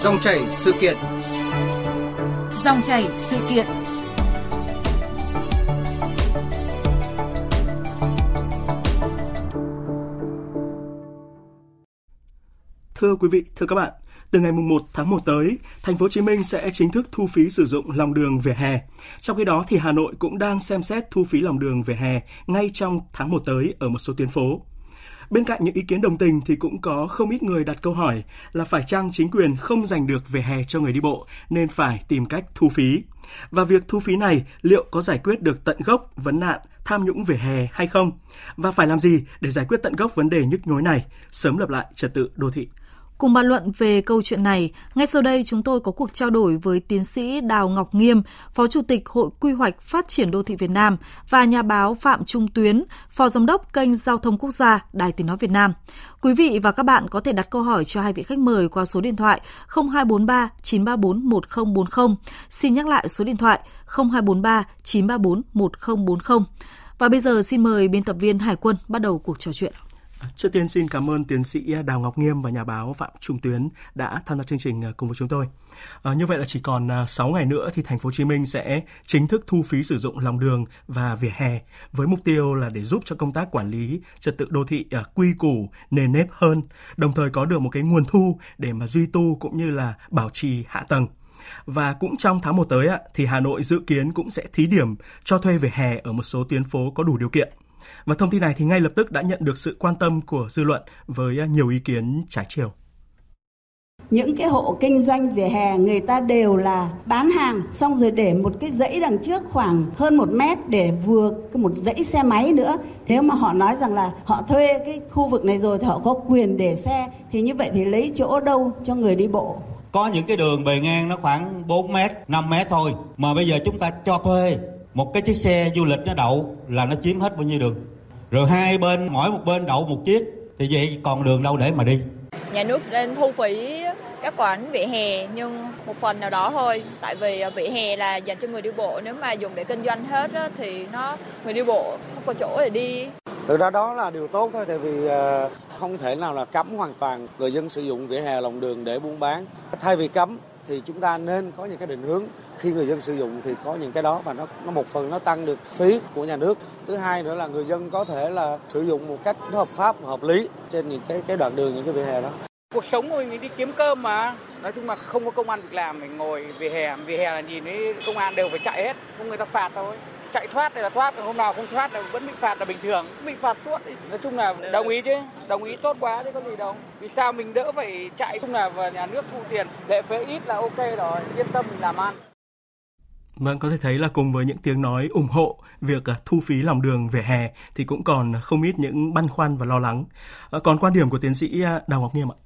Dòng chảy sự kiện. Dòng chảy sự kiện. Thưa quý vị, thưa các bạn, từ ngày 1 tháng 1 tới, thành phố Hồ Chí Minh sẽ chính thức thu phí sử dụng lòng đường về hè. Trong khi đó thì Hà Nội cũng đang xem xét thu phí lòng đường về hè ngay trong tháng 1 tới ở một số tuyến phố. Bên cạnh những ý kiến đồng tình thì cũng có không ít người đặt câu hỏi là phải chăng chính quyền không giành được về hè cho người đi bộ nên phải tìm cách thu phí. Và việc thu phí này liệu có giải quyết được tận gốc vấn nạn tham nhũng về hè hay không? Và phải làm gì để giải quyết tận gốc vấn đề nhức nhối này, sớm lập lại trật tự đô thị? Cùng bàn luận về câu chuyện này, ngay sau đây chúng tôi có cuộc trao đổi với tiến sĩ Đào Ngọc Nghiêm, Phó Chủ tịch Hội Quy hoạch Phát triển Đô thị Việt Nam và nhà báo Phạm Trung Tuyến, Phó Giám đốc kênh Giao thông Quốc gia Đài Tiếng Nói Việt Nam. Quý vị và các bạn có thể đặt câu hỏi cho hai vị khách mời qua số điện thoại 0243 934 1040. Xin nhắc lại số điện thoại 0243 934 1040. Và bây giờ xin mời biên tập viên Hải quân bắt đầu cuộc trò chuyện. Trước tiên xin cảm ơn tiến sĩ Đào Ngọc Nghiêm và nhà báo Phạm Trung Tuyến đã tham gia chương trình ờ, cùng với chúng tôi. À, như vậy là chỉ còn ờ, 6 ngày nữa thì thành phố Hồ Chí Minh sẽ chính thức thu phí sử dụng lòng đường và vỉa hè với mục tiêu là để giúp cho công tác quản lý trật tự đô thị quy củ, nền nếp hơn, đồng thời có được một cái nguồn thu để mà duy tu cũng như là bảo trì hạ tầng. Và cũng trong tháng 1 tới thì Hà Nội dự kiến cũng sẽ thí điểm cho thuê về hè ở một số tuyến phố có đủ điều kiện. Và thông tin này thì ngay lập tức đã nhận được sự quan tâm của dư luận với à, nhiều ý kiến trái chiều. Những cái hộ kinh doanh vỉa hè người ta đều là bán hàng xong rồi để một cái dãy đằng trước khoảng hơn một mét để vừa một dãy xe máy nữa. Nếu mà họ nói rằng là họ thuê cái khu vực này rồi thì họ có quyền để xe thì như vậy thì lấy chỗ đâu cho người đi bộ? Có những cái đường bề ngang nó khoảng 4 mét 5 mét thôi. Mà bây giờ chúng ta cho thuê một cái chiếc xe du lịch nó đậu là nó chiếm hết bao nhiêu đường? Rồi hai bên mỗi một bên đậu một chiếc thì vậy còn đường đâu để mà đi? Nhà nước nên thu phí các quán vỉa hè nhưng một phần nào đó thôi. Tại vì vỉa hè là dành cho người đi bộ. Nếu mà dùng để kinh doanh hết thì nó người đi bộ không có chỗ để đi. Thực ra đó là điều tốt thôi tại vì ờ, không thể nào là cấm hoàn toàn người dân sử dụng vỉa hè lòng đường để buôn bán. Thay vì cấm thì chúng ta nên có những cái định hướng khi người dân sử dụng thì có những cái đó và nó nó một phần nó tăng được phí của nhà nước. Thứ hai nữa là người dân có thể là sử dụng một cách nó hợp pháp hợp lý trên những cái cái đoạn đường những cái vỉa hè đó. Cuộc sống của mình, mình đi kiếm cơm mà. Nói chung là không có công an việc làm mình ngồi vỉa hè. Vỉa hè là nhìn thấy công an đều phải chạy hết. Không người ta phạt thôi. Chạy thoát thì là thoát hôm nào không thoát là vẫn bị phạt là bình thường. Bị phạt suốt nói chung là đồng ý chứ. Đồng ý tốt quá chứ có gì đâu. Vì sao mình đỡ phải chạy? Chung là nhà nước thu tiền lệ phí ít là ok rồi. Yên tâm mình làm ăn. Vâng, có thể thấy là cùng với những tiếng nói ủng hộ việc à, thu phí lòng đường về hè thì cũng còn không ít những băn khoăn và lo lắng. À, còn quan điểm của tiến sĩ à, Đào Ngọc Nghiêm ạ?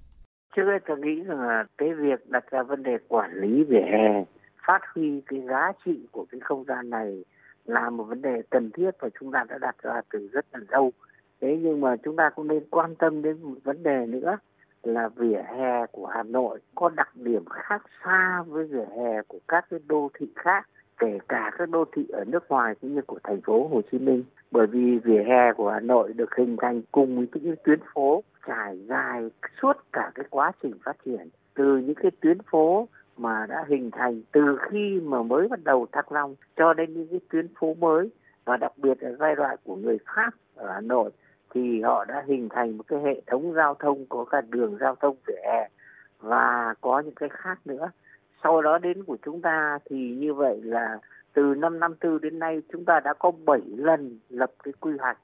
Trước hết tôi nghĩ rằng là cái việc đặt ra vấn đề quản lý về hè, phát huy cái giá trị của cái không gian này là một vấn đề cần thiết và chúng ta đã đặt ra từ rất là lâu. Thế nhưng mà chúng ta cũng nên quan tâm đến một vấn đề nữa là vỉa hè của Hà Nội có đặc điểm khác xa với vỉa hè của các cái đô thị khác kể cả các đô thị ở nước ngoài cũng như của thành phố Hồ Chí Minh. Bởi vì vỉa hè của Hà Nội được hình thành cùng với những tuyến phố trải dài suốt cả cái quá trình phát triển. Từ những cái tuyến phố mà đã hình thành từ khi mà mới bắt đầu Thăng Long cho đến những cái tuyến phố mới và đặc biệt là giai đoạn của người Pháp ở Hà Nội thì họ đã hình thành một cái hệ thống giao thông, có cả đường giao thông vỉa hè và có những cái khác nữa sau đó đến của chúng ta thì như vậy là từ năm năm tư đến nay chúng ta đã có 7 lần lập cái quy hoạch.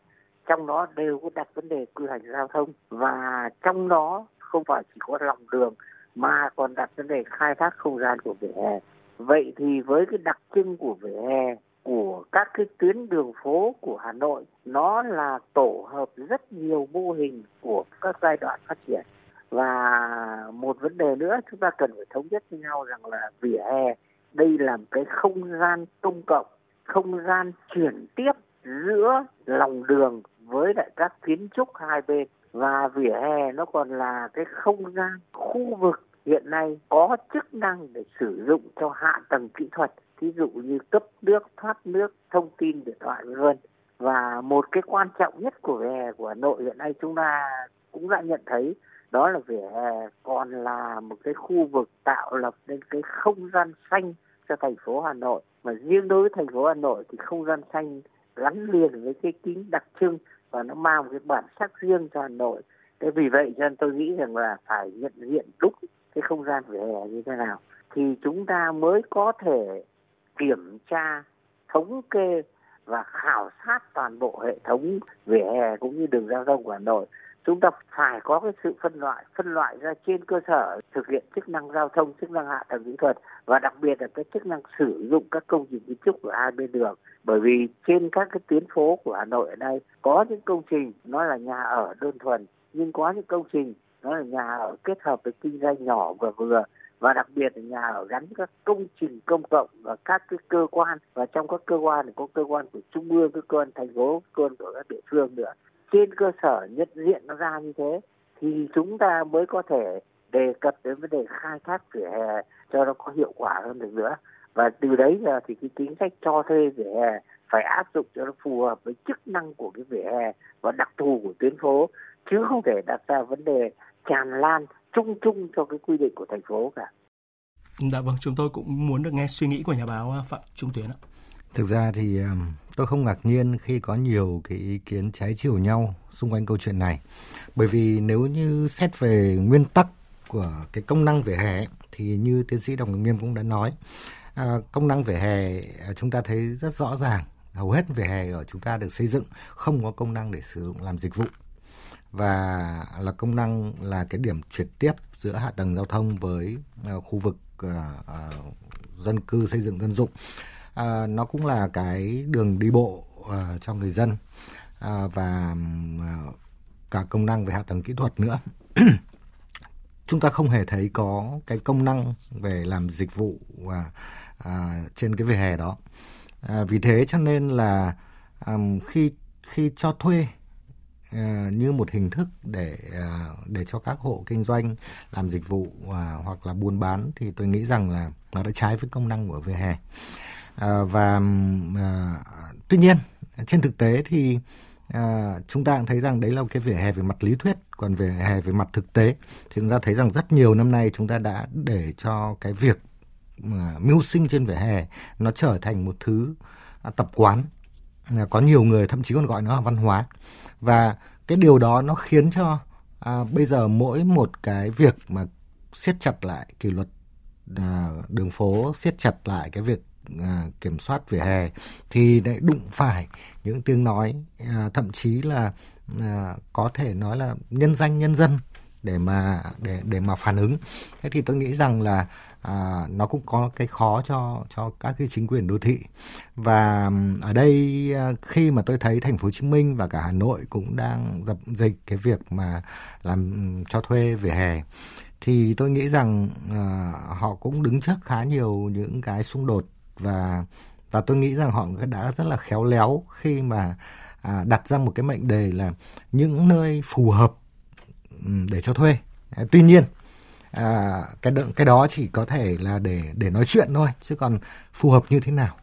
Trong đó đều có đặt vấn đề quy hoạch giao thông. Và trong đó không phải chỉ có lòng đường, mà còn đặt vấn đề khai thác không gian của vỉa hè. Vậy thì với cái đặc trưng của vỉa hè, của các cái tuyến đường phố của Hà Nội, nó là tổ hợp rất nhiều mô hình của các giai đoạn phát triển và một vấn đề nữa, chúng ta cần phải thống nhất với nhau rằng là vỉa hè, đây là một cái không gian công cộng, không gian chuyển tiếp giữa lòng đường với lại các kiến trúc hai bên. Và vỉa hè nó còn là cái không gian khu vực hiện nay có chức năng để sử dụng cho hạ tầng kỹ thuật ví dụ như cấp nước, thoát nước, thông tin điện thoại, vân vân. Và một cái quan trọng nhất của vỉa hè của Hà Nội hiện nay chúng ta cũng đã nhận thấy đó là vỉa hè còn là một cái khu vực tạo lập nên cái không gian xanh cho thành phố Hà Nội. Mà riêng đối với thành phố Hà Nội thì không gian xanh gắn liền với cái kính đặc trưng và nó mang một cái bản sắc riêng cho Hà Nội. Thế vì vậy cho nên tôi nghĩ rằng là phải nhận diện đúng cái không gian vỉa hè như thế nào. Thì chúng ta mới có thể kiểm tra, thống kê và khảo sát toàn bộ hệ thống vỉa hè cũng như đường giao thông của Hà Nội chúng ta phải có cái sự phân loại phân loại ra trên cơ sở thực hiện chức năng giao thông, chức năng hạ tầng kỹ thuật và đặc biệt là cái chức năng sử dụng các công trình kiến trúc của hai bên đường. Bởi vì trên các cái tuyến phố của Hà Nội ở đây có những công trình nó là nhà ở đơn thuần, nhưng có những công trình nó là nhà ở kết hợp với kinh doanh nhỏ và vừa. Và đặc biệt là nhà ở gắn các công trình công cộng và các cái cơ quan. Và trong các cơ quan thì có cơ quan của trung ương, cơ quan thành phố, cơ quan của các địa phương nữa trên cơ sở nhận diện nó ra như thế thì chúng ta mới có thể đề cập đến vấn đề khai thác vỉa hè cho nó có hiệu quả hơn được nữa và từ đấy giờ thì cái chính sách cho thuê vỉa hè phải áp dụng cho nó phù hợp với chức năng của cái vỉa hè và đặc thù của tuyến phố chứ không thể đặt ra vấn đề tràn lan chung chung cho cái quy định của thành phố cả. Dạ vâng, chúng tôi cũng muốn được nghe suy nghĩ của nhà báo à, Phạm Trung Tuyến ạ. Thực ra thì tôi không ngạc nhiên khi có nhiều cái ý kiến trái chiều nhau xung quanh câu chuyện này. Bởi vì nếu như xét về nguyên tắc của cái công năng vỉa hè thì như tiến sĩ Đồng Nghiêm cũng đã nói, à, công năng vỉa hè à, chúng ta thấy rất rõ ràng. Hầu hết vỉa hè ở chúng ta được xây dựng không có công năng để sử dụng làm dịch vụ và là công năng là cái điểm chuyển tiếp giữa hạ tầng giao thông với uh, khu vực uh, uh, dân cư xây dựng dân dụng à, nó cũng là cái đường đi bộ uh, cho người dân à, và uh, cả công năng về hạ tầng kỹ thuật nữa. Chúng ta không hề thấy có cái công năng về làm dịch vụ à, à, trên cái vỉa hè đó. À, vì thế cho nên là um, khi khi cho thuê à, như một hình thức để à, để cho các hộ kinh doanh làm dịch vụ à, hoặc là buôn bán thì tôi nghĩ rằng là nó đã trái với công năng của vỉa hè. À, và à, tuy nhiên trên thực tế thì à, chúng ta cũng thấy rằng đấy là cái vỉa hè về mặt lý thuyết còn về hè về mặt thực tế thì chúng ta thấy rằng rất nhiều năm nay chúng ta đã để cho cái việc à, mưu sinh trên vỉa hè nó trở thành một thứ à, tập quán. À, có nhiều người thậm chí còn gọi nó là văn hóa. Và cái điều đó nó khiến cho à, bây giờ mỗi một cái việc mà siết chặt lại kỷ luật à, đường phố siết chặt lại cái việc À, kiểm soát vỉa hè thì lại đụng phải những tiếng nói à, thậm chí là à, có thể nói là nhân danh nhân dân để mà để để mà phản ứng. Thế thì tôi nghĩ rằng là à, nó cũng có cái khó cho cho các cái chính quyền đô thị. Và ở đây khi mà tôi thấy thành phố Hồ Chí Minh và cả Hà Nội cũng đang dập dịch cái việc mà làm cho thuê vỉa hè thì tôi nghĩ rằng à, họ cũng đứng trước khá nhiều những cái xung đột và và tôi nghĩ rằng họ đã rất là khéo léo khi mà à, đặt ra một cái mệnh đề là những nơi phù hợp để cho thuê. À, tuy nhiên à, cái cái đó chỉ có thể là để để nói chuyện thôi chứ còn phù hợp như thế nào?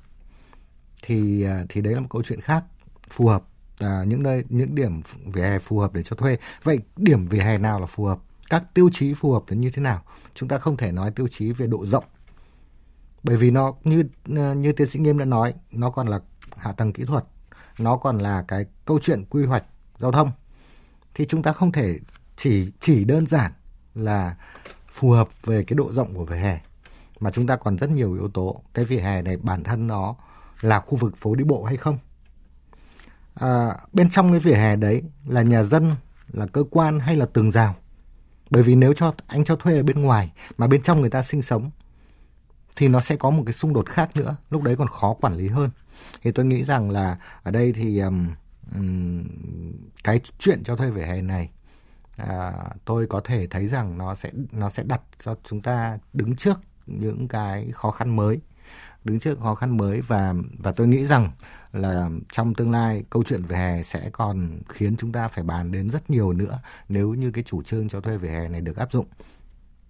Thì à, thì đấy là một câu chuyện khác. Phù hợp à, những nơi những điểm vỉa hè phù hợp để cho thuê. Vậy điểm vỉa hè nào là phù hợp? Các tiêu chí phù hợp là như thế nào? Chúng ta không thể nói tiêu chí về độ rộng bởi vì nó như ờ, như tiến sĩ nghiêm đã nói nó còn là hạ tầng kỹ thuật nó còn là cái câu chuyện quy hoạch giao thông. Thì chúng ta không thể chỉ chỉ đơn giản là phù hợp về cái độ rộng của vỉa hè mà chúng ta còn rất nhiều yếu tố. Cái vỉa hè này bản thân nó là khu vực phố đi bộ hay không? À, bên trong cái vỉa hè đấy là nhà dân là cơ quan hay là tường rào? Bởi vì nếu cho anh cho thuê ở bên ngoài mà bên trong người ta sinh sống thì nó sẽ có một cái xung đột khác nữa lúc đấy còn khó quản lý hơn. Thì tôi nghĩ rằng là ở đây thì um, cái chuyện cho thuê vỉa hè này à, tôi có thể thấy rằng nó sẽ nó sẽ đặt cho chúng ta đứng trước những cái khó khăn mới đứng trước khó khăn mới và và tôi nghĩ rằng là trong tương lai câu chuyện về hè sẽ còn khiến chúng ta phải bàn đến rất nhiều nữa nếu như cái chủ trương cho thuê về hè này được áp dụng.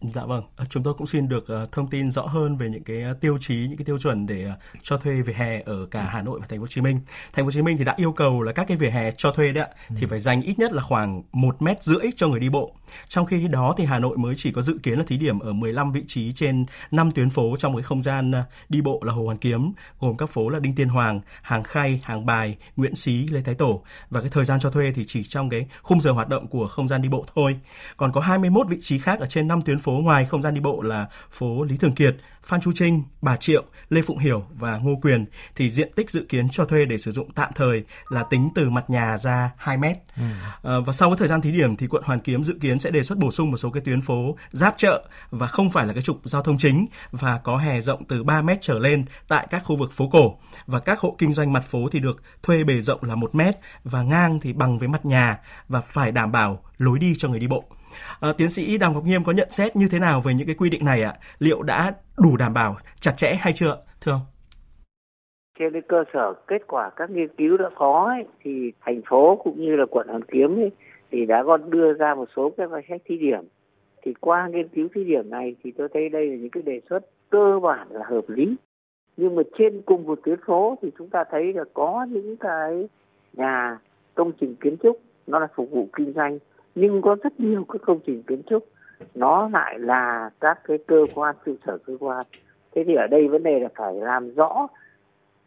Dạ vâng, ờ, chúng tôi cũng xin được uh, thông tin rõ hơn về những cái uh, tiêu chí, những cái tiêu chuẩn để uh, cho thuê vỉa hè ở cả Hà Nội và Thành phố Hồ Chí Minh. Thành phố Hồ Chí Minh thì đã yêu cầu là các cái vỉa hè cho thuê đấy ạ, ừ. thì phải dành ít nhất là khoảng một mét rưỡi cho người đi bộ Trong khi đó thì Hà Nội mới chỉ có dự kiến là thí điểm ở 15 vị trí trên 5 tuyến phố trong cái không gian à, đi bộ là Hồ Hoàn Kiếm, gồm các phố là Đinh Tiên Hoàng, Hàng Khay, Hàng Bài, Nguyễn Xí, Lê Thái Tổ và cái thời gian cho thuê thì chỉ trong cái khung giờ hoạt động của không gian đi bộ thôi. Còn có 21 vị trí khác ở trên 5 tuyến phố ngoài không gian đi bộ là phố Lý Thường Kiệt, Phan Chu Trinh, Bà Triệu, Lê Phụng Hiểu và Ngô Quyền thì diện tích dự kiến cho thuê để sử dụng tạm thời là tính từ mặt nhà ra 2 mét. Ừ. À, và sau cái thời gian thí điểm thì quận Hoàn Kiếm dự kiến sẽ đề xuất bổ sung một số cái tuyến phố giáp chợ và không phải là cái trục giao thông chính và có hè rộng từ 3 mét trở lên tại các khu vực phố cổ và các hộ kinh doanh mặt phố thì được thuê bề rộng là 1 mét và ngang thì bằng với mặt nhà và phải đảm bảo lối đi cho người đi bộ. À, tiến sĩ Đàm Ngọc Nghiêm có nhận xét như thế nào về những cái quy định này ạ? Liệu đã đủ đảm bảo chặt chẽ hay chưa, thưa ông? trên cái cơ sở kết quả các nghiên cứu đã có ấy, thì thành phố cũng như là quận Hoàn Kiếm ấy, thì đã còn đưa ra một số các danh sách thí điểm thì qua nghiên cứu thí điểm này thì tôi thấy đây là những cái đề xuất cơ bản là hợp lý nhưng mà trên cùng một tuyến phố thì chúng ta thấy là có những cái nhà công trình kiến trúc nó là phục vụ kinh doanh nhưng có rất nhiều các công trình kiến trúc, nó lại là các cái cơ quan, trụ sở cơ quan. Thế thì ở đây vấn đề là phải làm rõ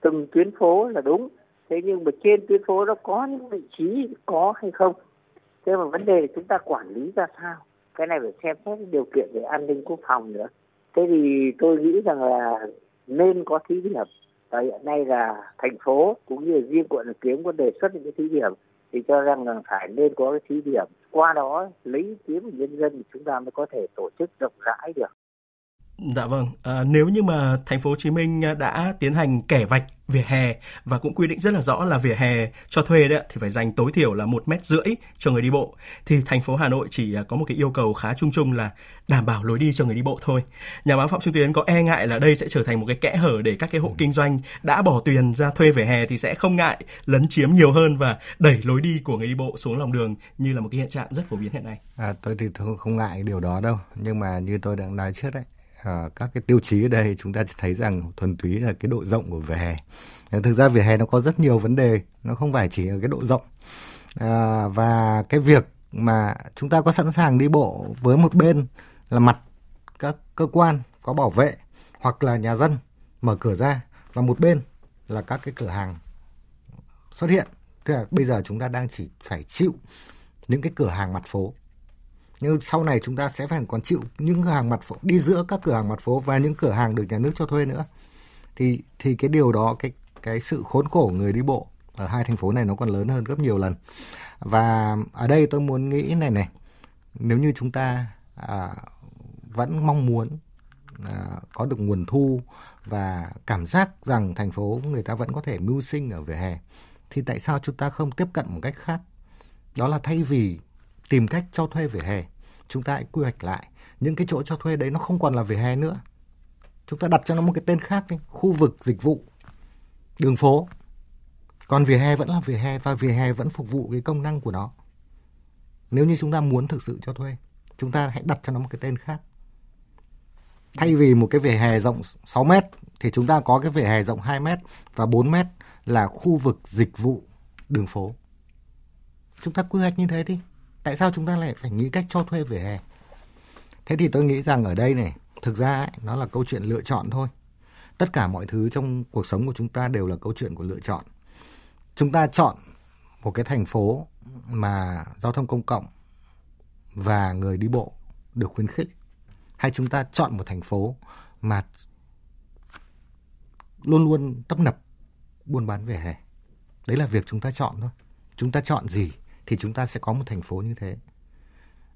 từng tuyến phố là đúng. Thế nhưng mà trên tuyến phố nó có những vị trí có hay không? Thế mà vấn đề là chúng ta quản lý ra sao? Cái này phải xem xét điều kiện về an ninh quốc phòng nữa. Thế thì tôi nghĩ rằng là nên có thí điểm. Và hiện nay là thành phố cũng như là riêng quận kiếm có đề xuất những cái thí điểm. Thì cho rằng là phải nên có cái thí điểm qua đó, lấy ý kiến nhân dân chúng ta mới có thể tổ chức rộng rãi được. Dạ vâng, à, nếu như mà thành phố Hồ Chí Minh đã tiến hành kẻ vạch vỉa hè và cũng quy định rất là rõ là vỉa hè cho thuê đấy thì phải dành tối thiểu là một mét rưỡi cho người đi bộ thì thành phố Hà Nội chỉ có một cái yêu cầu khá chung chung là đảm bảo lối đi cho người đi bộ thôi. Nhà báo Phạm Trung Tiến có e ngại là đây sẽ trở thành một cái kẽ hở để các cái hộ kinh doanh đã bỏ tiền ra thuê vỉa hè thì sẽ không ngại lấn chiếm nhiều hơn và đẩy lối đi của người đi bộ xuống lòng đường như là một cái hiện trạng rất phổ biến hiện nay. À, tôi thì không, không ngại điều đó đâu nhưng mà như tôi đã nói trước đấy à, các cái tiêu chí ở đây chúng ta thấy rằng thuần túy là cái độ rộng của vỉa hè. Ờ, thực ra vỉa hè nó có rất nhiều vấn đề nó không phải chỉ ở cái độ rộng. À, và cái việc mà chúng ta có sẵn sàng đi bộ với một bên là mặt các cơ quan có bảo vệ hoặc là nhà dân mở cửa ra và một bên là các cái cửa hàng xuất hiện. Tức là bây giờ chúng ta đang chỉ phải chịu những cái cửa hàng mặt phố nhưng sau này chúng ta sẽ phải còn chịu những cửa hàng mặt phố đi giữa các cửa hàng mặt phố và những cửa hàng được nhà nước cho thuê nữa. Thì thì cái điều đó cái cái sự khốn khổ người đi bộ ở hai thành phố này nó còn lớn hơn gấp nhiều lần. Và ở đây tôi muốn nghĩ này này nếu như chúng ta à, vẫn mong muốn à, có được nguồn thu và cảm giác rằng thành phố người ta vẫn có thể mưu sinh ở vỉa hè thì tại sao chúng ta không tiếp cận một cách khác? Đó là thay vì tìm cách cho thuê vỉa hè. Chúng ta hãy quy hoạch lại. Những cái chỗ cho thuê đấy nó không còn là vỉa hè nữa. Chúng ta đặt cho nó một cái tên khác đi. Khu vực dịch vụ. Đường phố. Còn vỉa hè vẫn là vỉa hè và vỉa hè vẫn phục vụ cái công năng của nó. Nếu như chúng ta muốn thực sự cho thuê, chúng ta hãy đặt cho nó một cái tên khác. Thay vì một cái vỉa hè rộng 6 mét, thì chúng ta có cái vỉa hè rộng 2 mét và 4 mét là khu vực dịch vụ đường phố. Chúng ta quy hoạch như thế đi tại sao chúng ta lại phải nghĩ cách cho thuê vỉa hè? Thế thì tôi nghĩ rằng ở đây này thực ra ấy, nó là câu chuyện lựa chọn thôi. Tất cả mọi thứ trong cuộc sống của chúng ta đều là câu chuyện của lựa chọn. Chúng ta chọn một cái thành phố mà giao thông công cộng và người đi bộ được khuyến khích. Hay chúng ta chọn một thành phố mà luôn luôn tấp nập buôn bán vỉa hè? Đấy là việc chúng ta chọn thôi. Chúng ta chọn gì? Thì chúng ta sẽ có một thành phố như thế.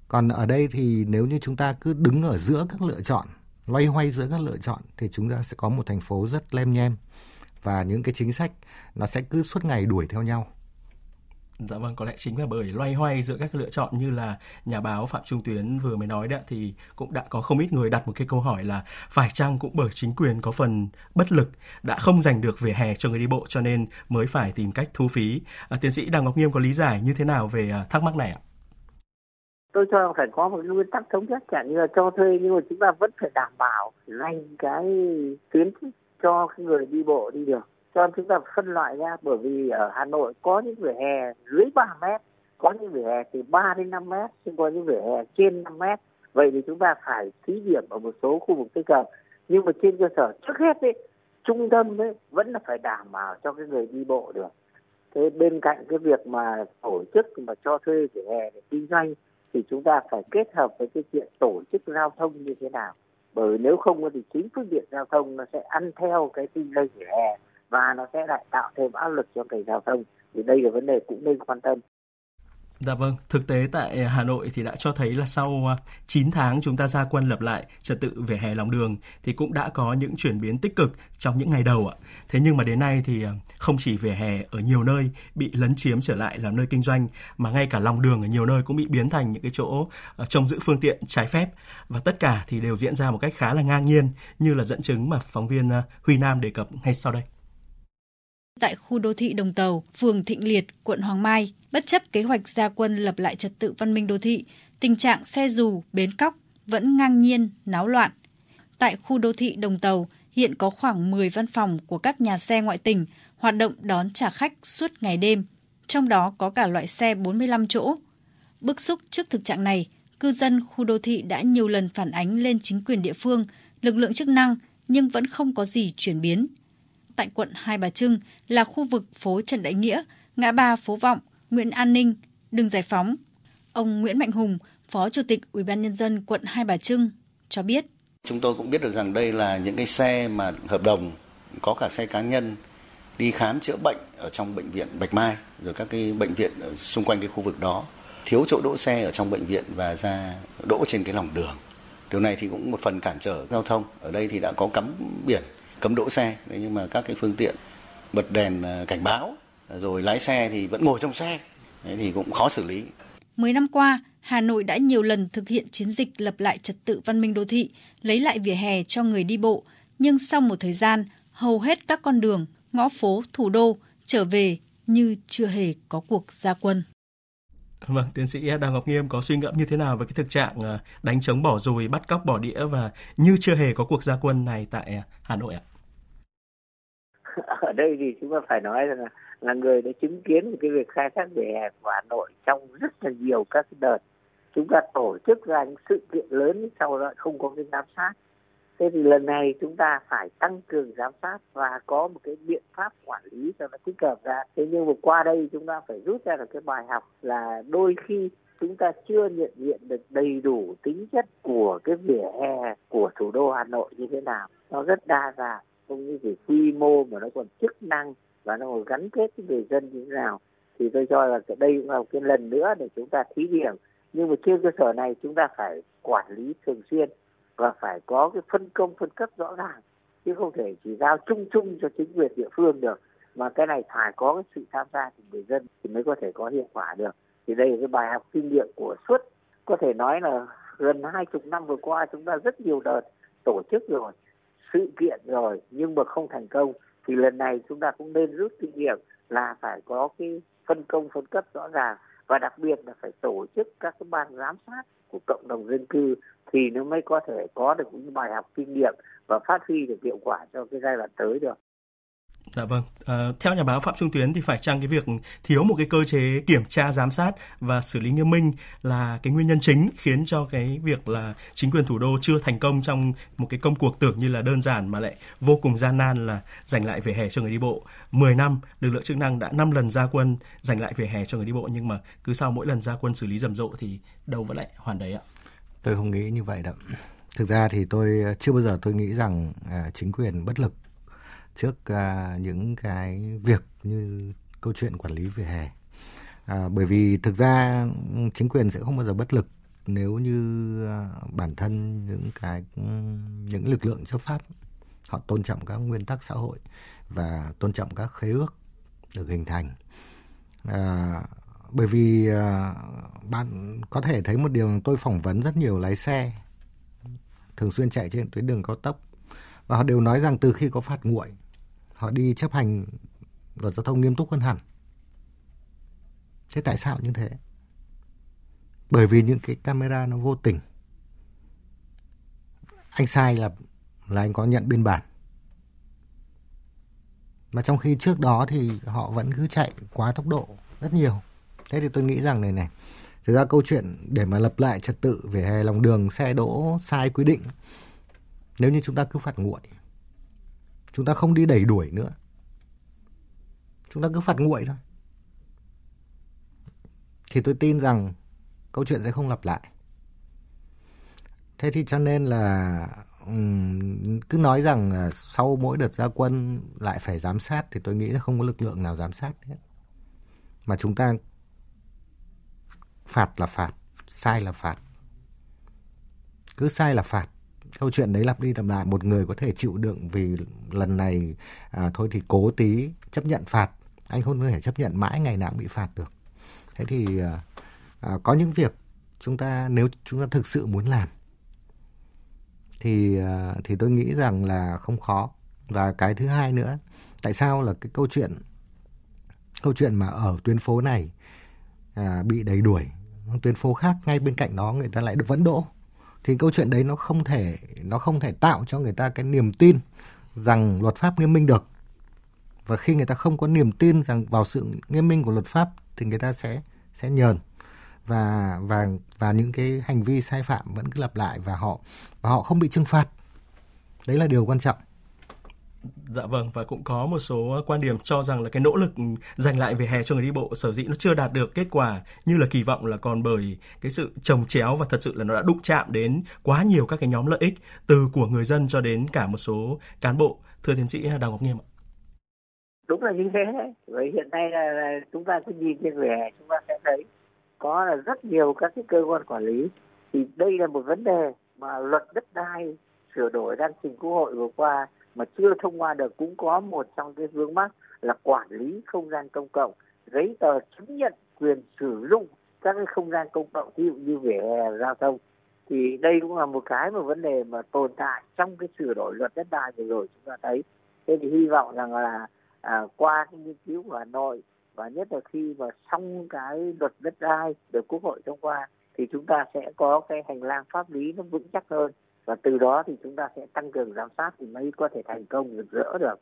Còn ở đây thì nếu như chúng ta cứ đứng ở giữa các lựa chọn, loay hoay giữa các lựa chọn thì chúng ta sẽ có một thành phố rất lem nhem. Và những cái chính sách nó sẽ cứ suốt ngày đuổi theo nhau. Dạ vâng, có lẽ chính là bởi loay hoay giữa các lựa chọn như là nhà báo Phạm Trung Tuyến vừa mới nói đấy thì cũng đã có không ít người đặt một cái câu hỏi là phải chăng cũng bởi chính quyền có phần bất lực đã không giành được vỉa hè cho người đi bộ cho nên mới phải tìm cách thu phí. À, tiến sĩ đặng Ngọc Nghiêm có lý giải như thế nào về à, thắc mắc này ạ? Tôi cho phải có một nguyên tắc thống nhất chẳng như là cho thuê nhưng mà chúng ta vẫn phải đảm bảo dành cái tuyến cho người đi bộ đi được cho nên chúng ta phân loại ra bởi vì ở Hà Nội có những vỉa hè dưới 3 mét có những vỉa hè từ 3 đến 5 mét nhưng có những vỉa hè trên 5 mét. Vậy thì chúng ta phải thí điểm ở một số khu vực cây cờ nhưng mà trên cơ sở trước hết ấy, trung tâm ấy vẫn là phải đảm bảo cho cái người đi bộ được. Thế bên cạnh cái việc mà tổ chức mà cho thuê vỉa hè để kinh doanh thì chúng ta phải kết hợp với cái chuyện tổ chức giao thông như thế nào. Bởi nếu không thì chính phương tiện giao thông nó sẽ ăn theo cái kinh doanh vỉa hè và nó sẽ lại tạo thêm áp lực cho ngành giao thông thì đây là vấn đề cũng nên quan tâm. Dạ vâng, thực tế tại Hà Nội thì đã cho thấy là sau à, 9 tháng chúng ta ra quân lập lại trật tự về hè lòng đường thì cũng đã có những chuyển biến tích cực trong những ngày đầu ạ. Thế nhưng mà đến nay thì à, không chỉ về hè ở nhiều nơi bị lấn chiếm trở lại làm nơi kinh doanh mà ngay cả lòng đường ở nhiều nơi cũng bị biến thành những cái chỗ à, trông giữ phương tiện trái phép. Và tất cả thì đều diễn ra một cách khá là ngang nhiên như là dẫn chứng mà phóng viên Huy Nam đề cập ngay sau đây tại khu đô thị Đồng Tàu, phường Thịnh Liệt, quận Hoàng Mai, bất chấp kế hoạch gia quân lập lại trật tự văn minh đô thị, tình trạng xe dù, bến cóc vẫn ngang nhiên, náo loạn. Tại khu đô thị Đồng Tàu, hiện có khoảng 10 văn phòng của các nhà xe ngoại tỉnh hoạt động đón trả khách suốt ngày đêm, trong đó có cả loại xe 45 chỗ. Bức xúc trước thực trạng này, cư dân khu đô thị đã nhiều lần phản ánh lên chính quyền địa phương, lực lượng chức năng nhưng vẫn không có gì chuyển biến tại quận Hai Bà Trưng là khu vực phố Trần Đại Nghĩa, ngã ba Phố Vọng, Nguyễn An Ninh, đường Giải Phóng. Ông Nguyễn Mạnh Hùng, Phó Chủ tịch Ủy ban nhân dân quận Hai Bà Trưng cho biết: Chúng tôi cũng biết được rằng đây là những cái xe mà hợp đồng có cả xe cá nhân đi khám chữa bệnh ở trong bệnh viện Bạch Mai rồi các cái bệnh viện ở xung quanh cái khu vực đó thiếu chỗ đỗ xe ở trong bệnh viện và ra đỗ trên cái lòng đường. Điều này thì cũng một phần cản trở giao thông. Ở đây thì đã có cắm biển cấm đỗ xe Đấy, nhưng mà các cái phương tiện bật đèn à, cảnh báo rồi lái xe thì vẫn ngồi trong xe Đấy, thì cũng khó xử lý. Mười năm qua, Hà Nội đã nhiều lần thực hiện chiến dịch lập lại trật tự văn minh đô thị, lấy lại vỉa hè cho người đi bộ, nhưng sau một thời gian, hầu hết các con đường, ngõ phố thủ đô trở về như chưa hề có cuộc gia quân. Vâng, tiến sĩ Đào Ngọc Nghiêm có suy ngẫm như thế nào về cái thực trạng à, đánh chống bỏ dùi, bắt cóc bỏ đĩa và như chưa hề có cuộc gia quân này tại à, Hà Nội ạ? ở đây thì chúng ta phải nói rằng là, là người đã chứng kiến cái việc khai thác vỉa hè của Hà Nội trong rất là nhiều các đợt. Chúng ta tổ chức ra những sự kiện lớn sau đó không có cái giám sát. Thế thì lần này chúng ta phải tăng cường giám sát và có một cái biện pháp quản lý cho nó thích hợp ra. Thế nhưng mà qua đây chúng ta phải rút ra được cái bài học là đôi khi chúng ta chưa nhận diện được đầy đủ tính chất của cái vỉa hè của thủ đô Hà Nội như thế nào. Nó rất đa dạng không như chỉ quy mô mà nó còn chức năng và nó còn gắn kết với người dân như thế nào. Thì tôi cho là đây cũng là một cái lần nữa để chúng ta thí điểm. Nhưng mà trên cơ sở này chúng ta phải quản lý thường xuyên và phải có cái phân công phân cấp rõ ràng. Chứ không thể chỉ giao chung chung cho chính quyền địa phương được. Mà cái này phải có cái sự tham gia của người dân thì mới có thể có hiệu quả được. Thì đây là cái bài học kinh nghiệm của suốt. Có thể nói là gần hai chục năm vừa qua chúng ta rất nhiều đợt tổ chức rồi sự kiện rồi nhưng mà không thành công thì lần này chúng ta cũng nên rút kinh nghiệm là phải có cái phân công phân cấp rõ ràng và đặc biệt là phải tổ chức các cái ban giám sát của cộng đồng dân cư thì nó mới có thể có được những bài học kinh nghiệm và phát huy được hiệu quả cho cái giai đoạn tới được. Dạ vâng. À, theo nhà báo Phạm Trung Tuyến thì phải chăng cái việc thiếu một cái cơ chế kiểm tra giám sát và xử lý nghiêm minh là cái nguyên nhân chính khiến cho cái việc là chính quyền thủ đô chưa thành công trong một cái công cuộc tưởng như là đơn giản mà lại vô cùng gian nan là giành lại vỉa hè cho người đi bộ. 10 năm lực lượng chức năng đã 5 lần ra quân giành lại vỉa hè cho người đi bộ nhưng mà cứ sau mỗi lần ra quân xử lý rầm rộ thì đâu vẫn lại hoàn đấy ạ. Tôi không nghĩ như vậy đâu. Thực ra thì tôi chưa bao giờ tôi nghĩ rằng à, chính quyền bất lực trước uh, những cái việc như câu chuyện quản lý về hè. À, bởi vì thực ra chính quyền sẽ không bao giờ bất lực nếu như uh, bản thân những cái những lực lượng chấp pháp họ tôn trọng các nguyên tắc xã hội và tôn trọng các khế ước được hình thành. À, bởi vì à, bạn có thể thấy một điều tôi phỏng vấn rất nhiều lái xe thường xuyên chạy trên tuyến đường cao tốc và họ đều nói rằng từ khi có phạt nguội họ đi chấp hành luật giao thông nghiêm túc hơn hẳn. Thế tại sao như thế? Bởi vì những cái camera nó vô tình. Anh sai là là anh có nhận biên bản. Mà trong khi trước đó thì họ vẫn cứ chạy quá tốc độ rất nhiều. Thế thì tôi nghĩ rằng này này, thực ra câu chuyện để mà lập lại trật tự về hè lòng đường, xe đỗ sai quy định, nếu như chúng ta cứ phạt nguội chúng ta không đi đẩy đuổi nữa. Chúng ta cứ phạt nguội thôi. Thì tôi tin rằng câu chuyện sẽ không lặp lại. Thế thì cho nên là cứ nói rằng sau mỗi đợt gia quân lại phải giám sát thì tôi nghĩ là không có lực lượng nào giám sát hết. Mà chúng ta phạt là phạt, sai là phạt. Cứ sai là phạt câu chuyện đấy lặp đi lặp lại một người có thể chịu đựng vì lần này à, thôi thì cố tí chấp nhận phạt. Anh không thể chấp nhận mãi ngày nào cũng bị phạt được. Thế thì à, à, có những việc chúng ta nếu chúng ta thực sự muốn làm thì à, thì tôi nghĩ rằng là không khó. Và cái thứ hai nữa tại sao là cái câu chuyện câu chuyện mà ở tuyến phố này à, bị đẩy đuổi tuyến phố khác ngay bên cạnh đó người ta lại vẫn đỗ? Thì câu chuyện đấy nó không thể, nó không thể tạo cho người ta cái niềm tin rằng luật pháp nghiêm minh được. Và khi người ta không có niềm tin rằng vào sự nghiêm minh của luật pháp thì người ta sẽ sẽ nhờn. Và và và những cái hành vi sai phạm vẫn cứ lặp lại và họ và họ không bị trừng phạt. Đấy là điều quan trọng. Dạ vâng và cũng có một số quan điểm cho rằng là cái nỗ lực giành lại về hè cho người đi bộ sở dĩ nó chưa đạt được kết quả như là kỳ vọng là còn bởi cái sự trồng chéo và thật sự là nó đã đụng chạm đến quá nhiều các cái nhóm lợi ích từ của người dân cho đến cả một số cán bộ. Thưa tiến sĩ Đào Ngọc Nghiêm ạ. Đúng là như thế đấy. Vậy hiện nay là, là chúng ta cứ nhìn trên về hè chúng ta sẽ thấy có là rất nhiều các cái cơ quan quản lý thì đây là một vấn đề mà luật đất đai sửa đổi đang trình quốc hội vừa qua mà chưa thông qua được cũng có một trong cái vướng mắc là quản lý không gian công cộng giấy tờ chứng nhận quyền sử dụng các cái không gian công cộng ví dụ như vỉa hè giao thông. Thì đây cũng là một cái mà vấn đề mà tồn tại trong cái sửa đổi luật đất đai vừa rồi chúng ta thấy. Thế thì hy vọng rằng là à, qua cái nghiên cứu của hà nội và nhất là khi mà xong cái luật đất đai được quốc hội thông qua thì chúng ta sẽ có cái hành lang pháp lý nó vững chắc hơn và từ đó thì chúng ta sẽ tăng cường giám sát thì mới có thể thành công rực rỡ được.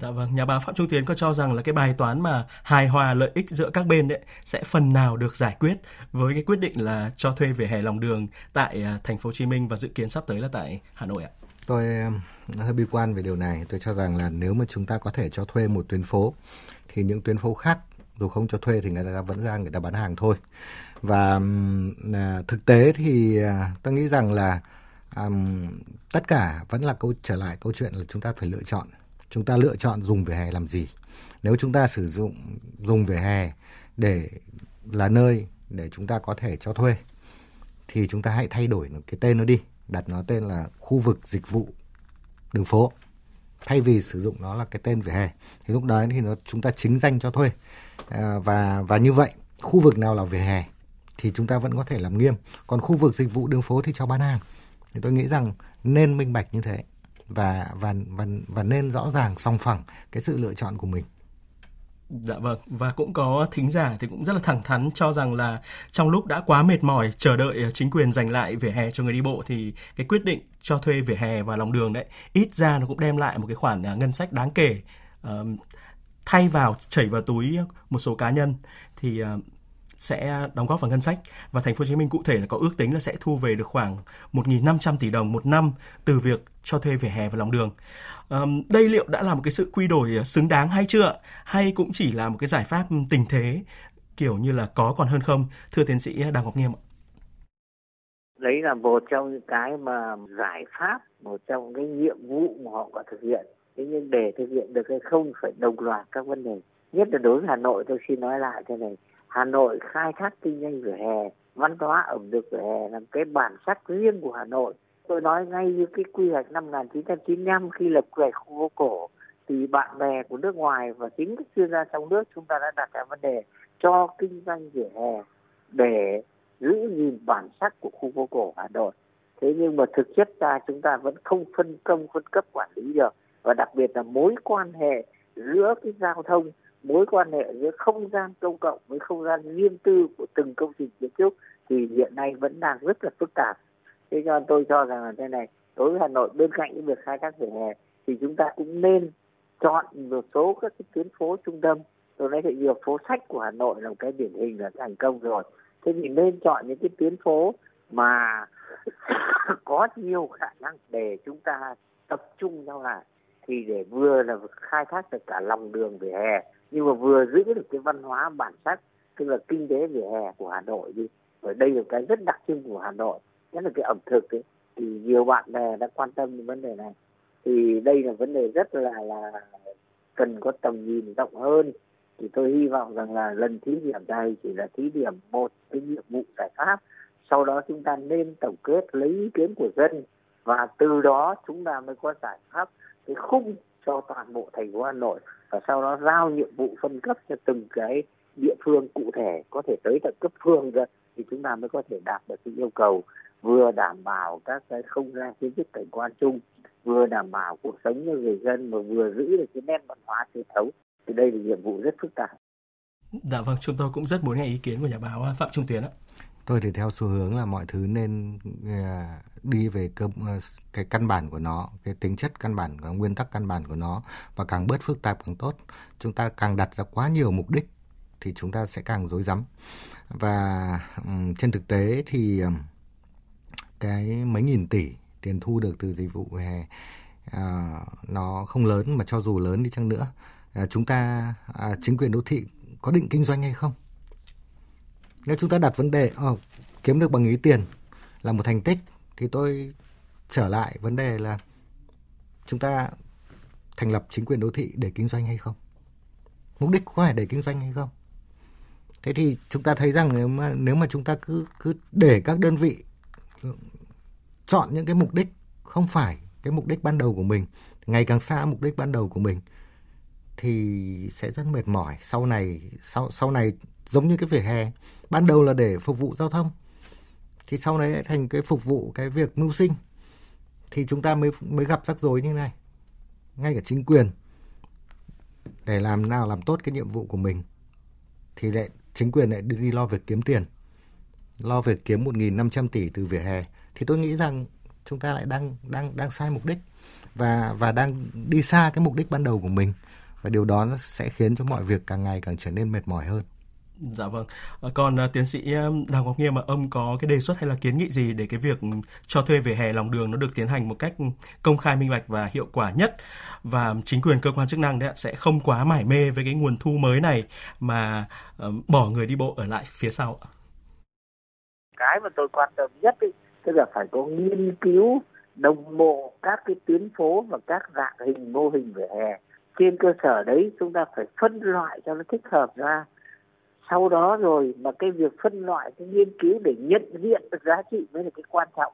Dạ vâng, nhà báo Phạm Trung Tiến có cho rằng là cái bài toán mà hài hòa lợi ích giữa các bên đấy sẽ phần nào được giải quyết với cái quyết định là cho thuê về hè lòng đường tại à, thành phố Hồ Chí Minh và dự kiến sắp tới là tại Hà Nội ạ. Tôi hơi bi quan về điều này, tôi cho rằng là nếu mà chúng ta có thể cho thuê một tuyến phố thì những tuyến phố khác dù không cho thuê thì người ta vẫn ra người ta bán hàng thôi. Và à, thực tế thì à, tôi nghĩ rằng là um, tất cả vẫn là câu trở lại câu chuyện là chúng ta phải lựa chọn. Chúng ta lựa chọn dùng vỉa hè làm gì? Nếu chúng ta sử dụng dùng vỉa hè để là nơi để chúng ta có thể cho thuê thì chúng ta hãy thay đổi cái tên nó đi đặt nó tên là khu vực dịch vụ đường phố. Thay vì sử dụng nó là cái tên vỉa hè thì lúc đấy thì nó chúng ta chính danh cho thuê. À, và và như vậy khu vực nào là vỉa hè thì chúng ta vẫn có thể làm nghiêm. Còn khu vực dịch vụ đường phố thì cho bán hàng thì tôi nghĩ rằng nên minh bạch như thế và và và và nên rõ ràng song phẳng cái sự lựa chọn của mình. Dạ vâng, và cũng có thính giả thì cũng rất là thẳng thắn cho rằng là trong lúc đã quá mệt mỏi chờ đợi ờ, chính quyền giành lại vỉa hè cho người đi bộ thì cái quyết định cho thuê vỉa hè và lòng đường đấy ít ra nó cũng đem lại một cái khoản ờ, ngân sách đáng kể uh, thay vào chảy vào túi một số cá nhân thì uh, sẽ đóng góp vào ngân sách và thành phố Hồ Chí Minh cụ thể là có ước tính là sẽ thu về được khoảng 1.500 tỷ đồng một năm từ việc cho thuê vỉa hè và lòng đường. Um, đây liệu đã là một cái sự quy đổi ờ, xứng đáng hay chưa hay cũng chỉ là một cái giải pháp tình thế kiểu như là có còn hơn không thưa tiến sĩ Đào Ngọc Nghiêm ạ? Đấy là một trong những cái mà giải pháp, một trong cái nhiệm vụ mà họ có thực hiện. Thế nhưng để thực hiện được hay không phải đồng loạt các vấn đề. Nhất là đối với Hà Nội tôi xin nói lại thế này Hà Nội khai thác kinh doanh vỉa hè, văn hóa ẩm thực vỉa hè là cái bản sắc riêng của Hà Nội. Tôi nói ngay như cái quy hoạch năm 1995 khi lập quy hoạch khu phố cổ thì bạn bè của nước ngoài và chính các chuyên gia trong nước chúng ta đã đặt ra vấn đề cho kinh doanh vỉa hè để giữ gìn bản sắc của khu phố cổ Hà Nội. Thế nhưng mà thực chất ra chúng ta vẫn không phân công phân cấp quản lý được và đặc biệt là mối quan hệ giữa cái giao thông mối quan hệ giữa không gian công cộng với không gian riêng tư của từng công trình kiến trúc thì hiện nay vẫn đang rất là phức tạp. Thế cho tôi cho rằng là thế này, đối với Hà Nội bên cạnh những việc khai thác vỉa hè thì chúng ta cũng nên chọn một số các cái tuyến phố trung tâm tôi nói thì nhiều phố sách của Hà Nội là một cái điển hình là thành công rồi thế thì nên chọn những cái tuyến phố mà có nhiều khả năng để chúng ta tập trung nhau lại thì để vừa là khai thác được cả lòng đường vỉa hè nhưng mà vừa giữ được cái văn hóa bản sắc, tức là kinh tế vỉa hè của Hà Nội đi ở đây là cái rất đặc trưng của Hà Nội, nhất là cái ẩm thực ấy, thì nhiều bạn bè đã quan tâm đến vấn đề này. Thì đây là vấn đề rất là là cần có tầm nhìn rộng hơn. Thì tôi hy vọng rằng là lần thí điểm này chỉ là thí điểm một cái nhiệm vụ giải pháp, sau đó chúng ta nên tổng kết lấy ý kiến của dân và từ đó chúng ta mới có giải pháp cái khung cho toàn bộ thành phố Hà Nội và sau đó giao nhiệm vụ phân cấp cho từng cái địa phương cụ thể có thể tới tận cấp phường rồi thì chúng ta mới có thể đạt được cái yêu cầu vừa đảm bảo các cái không gian kiến trúc cảnh quan chung vừa đảm bảo cuộc sống cho người dân mà vừa giữ được cái nét văn hóa truyền thống thì đây là nhiệm vụ rất phức tạp. Dạ vâng, chúng tôi cũng rất muốn nghe ý kiến của nhà báo à, Phạm Trung Tiến ạ. Tôi thì theo xu hướng là mọi thứ nên à, đi về cơ à, cái căn bản của nó, cái tính chất căn bản, cái nguyên tắc căn bản của nó và càng bớt phức tạp càng tốt. Chúng ta càng đặt ra quá nhiều mục đích thì chúng ta sẽ càng rối rắm. Và um, trên thực tế thì um, cái mấy nghìn tỷ tiền thu được từ dịch vụ hè à, nó không lớn mà cho dù lớn đi chăng nữa à, chúng ta à, chính quyền đô thị có định kinh doanh hay không nếu chúng ta đặt vấn đề oh, kiếm được bằng ý tiền là một thành tích thì tôi trở lại vấn đề là chúng ta thành lập chính quyền đô thị để kinh doanh hay không? Mục đích có phải để kinh doanh hay không? Thế thì chúng ta thấy rằng nếu mà nếu mà chúng ta cứ cứ để các đơn vị chọn những cái mục đích không phải cái mục đích ban đầu của mình ngày càng xa mục đích ban đầu của mình thì sẽ rất mệt mỏi. Sau này, sau sau này giống như cái vỉa hè, ban đầu là để phục vụ giao thông. Thì sau này thành cái phục vụ cái việc mưu sinh. Thì chúng ta mới mới gặp rắc rối như này. Ngay cả chính quyền, để làm nào làm tốt cái nhiệm vụ của mình, thì lại, chính quyền lại đi lo việc kiếm tiền, lo việc kiếm 1.500 tỷ từ vỉa hè. Thì tôi nghĩ rằng chúng ta lại đang đang đang sai mục đích và và đang đi xa cái mục đích ban đầu của mình và điều đó sẽ khiến cho mọi việc càng ngày càng trở nên mệt mỏi hơn. Dạ vâng. Ờ, còn uh, tiến sĩ Đào Ngọc Nghiêm mà ông có cái đề xuất hay là kiến nghị gì để cái việc cho thuê về hè lòng đường nó được tiến hành một cách công khai minh bạch và hiệu quả nhất và chính quyền cơ quan chức năng đấy sẽ không quá mải mê với cái nguồn thu mới này mà uh, bỏ người đi bộ ở lại phía sau. Cái mà tôi quan tâm nhất ý, tức là phải có nghiên cứu đồng bộ các cái tuyến phố và các dạng hình mô hình về hè trên cơ sở đấy chúng ta phải phân loại cho nó thích hợp ra. Sau đó rồi mà cái việc phân loại, cái nghiên cứu để nhận diện được giá trị mới là cái quan trọng.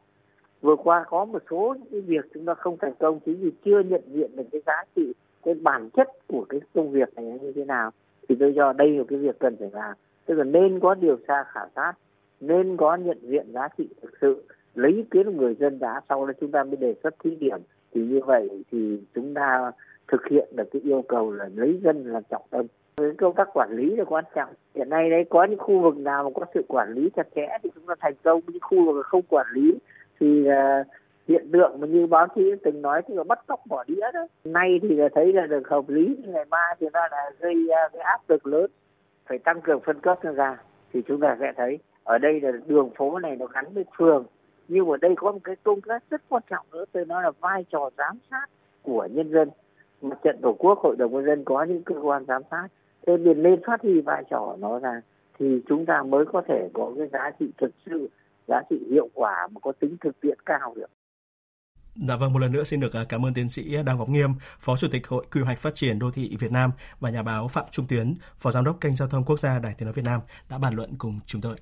Vừa qua có một số những cái việc chúng ta không thành công, chính vì chưa nhận diện được cái giá trị, cái bản chất của cái công việc này như thế nào, thì tôi cho đây là cái việc cần phải làm. Tức là nên có điều tra khảo sát, nên có nhận diện giá trị thực sự, lấy ý kiến của người dân đã sau đó chúng ta mới đề xuất thí điểm thì như vậy thì chúng ta thực hiện được cái yêu cầu là lấy dân làm trọng tâm. Cái công tác quản lý là quan trọng. Hiện nay đấy có những khu vực nào mà có sự quản lý chặt chẽ thì chúng ta thành công những khu vực không quản lý thì uh, hiện tượng mà như báo chí từng nói thì là bắt cóc bỏ đĩa đó. Nay thì là thấy là được hợp lý ngày mai thì nó là gây uh, cái áp lực lớn. Phải tăng cường phân cấp ra thì chúng ta sẽ thấy. Ở đây là đường phố này nó gắn với phường nhưng ở đây có một cái công tác rất quan trọng nữa tôi nói là vai trò giám sát của nhân dân. Mặt trận tổ quốc hội đồng nhân dân có những cơ quan giám sát. Thế nên nên phát huy vai trò nó ra thì chúng ta mới có thể có cái giá trị thực sự giá trị hiệu quả mà có tính thực tiễn cao được. Dạ vâng, một lần nữa xin được à, cảm ơn tiến sĩ Đào Ngọc Nghiêm, Phó Chủ tịch Hội Quy hoạch Phát triển Đô thị Việt Nam và nhà báo Phạm Trung Tiến, Phó Giám đốc kênh Giao thông Quốc gia Đài Tiếng nói Việt Nam đã bàn luận cùng chúng tôi.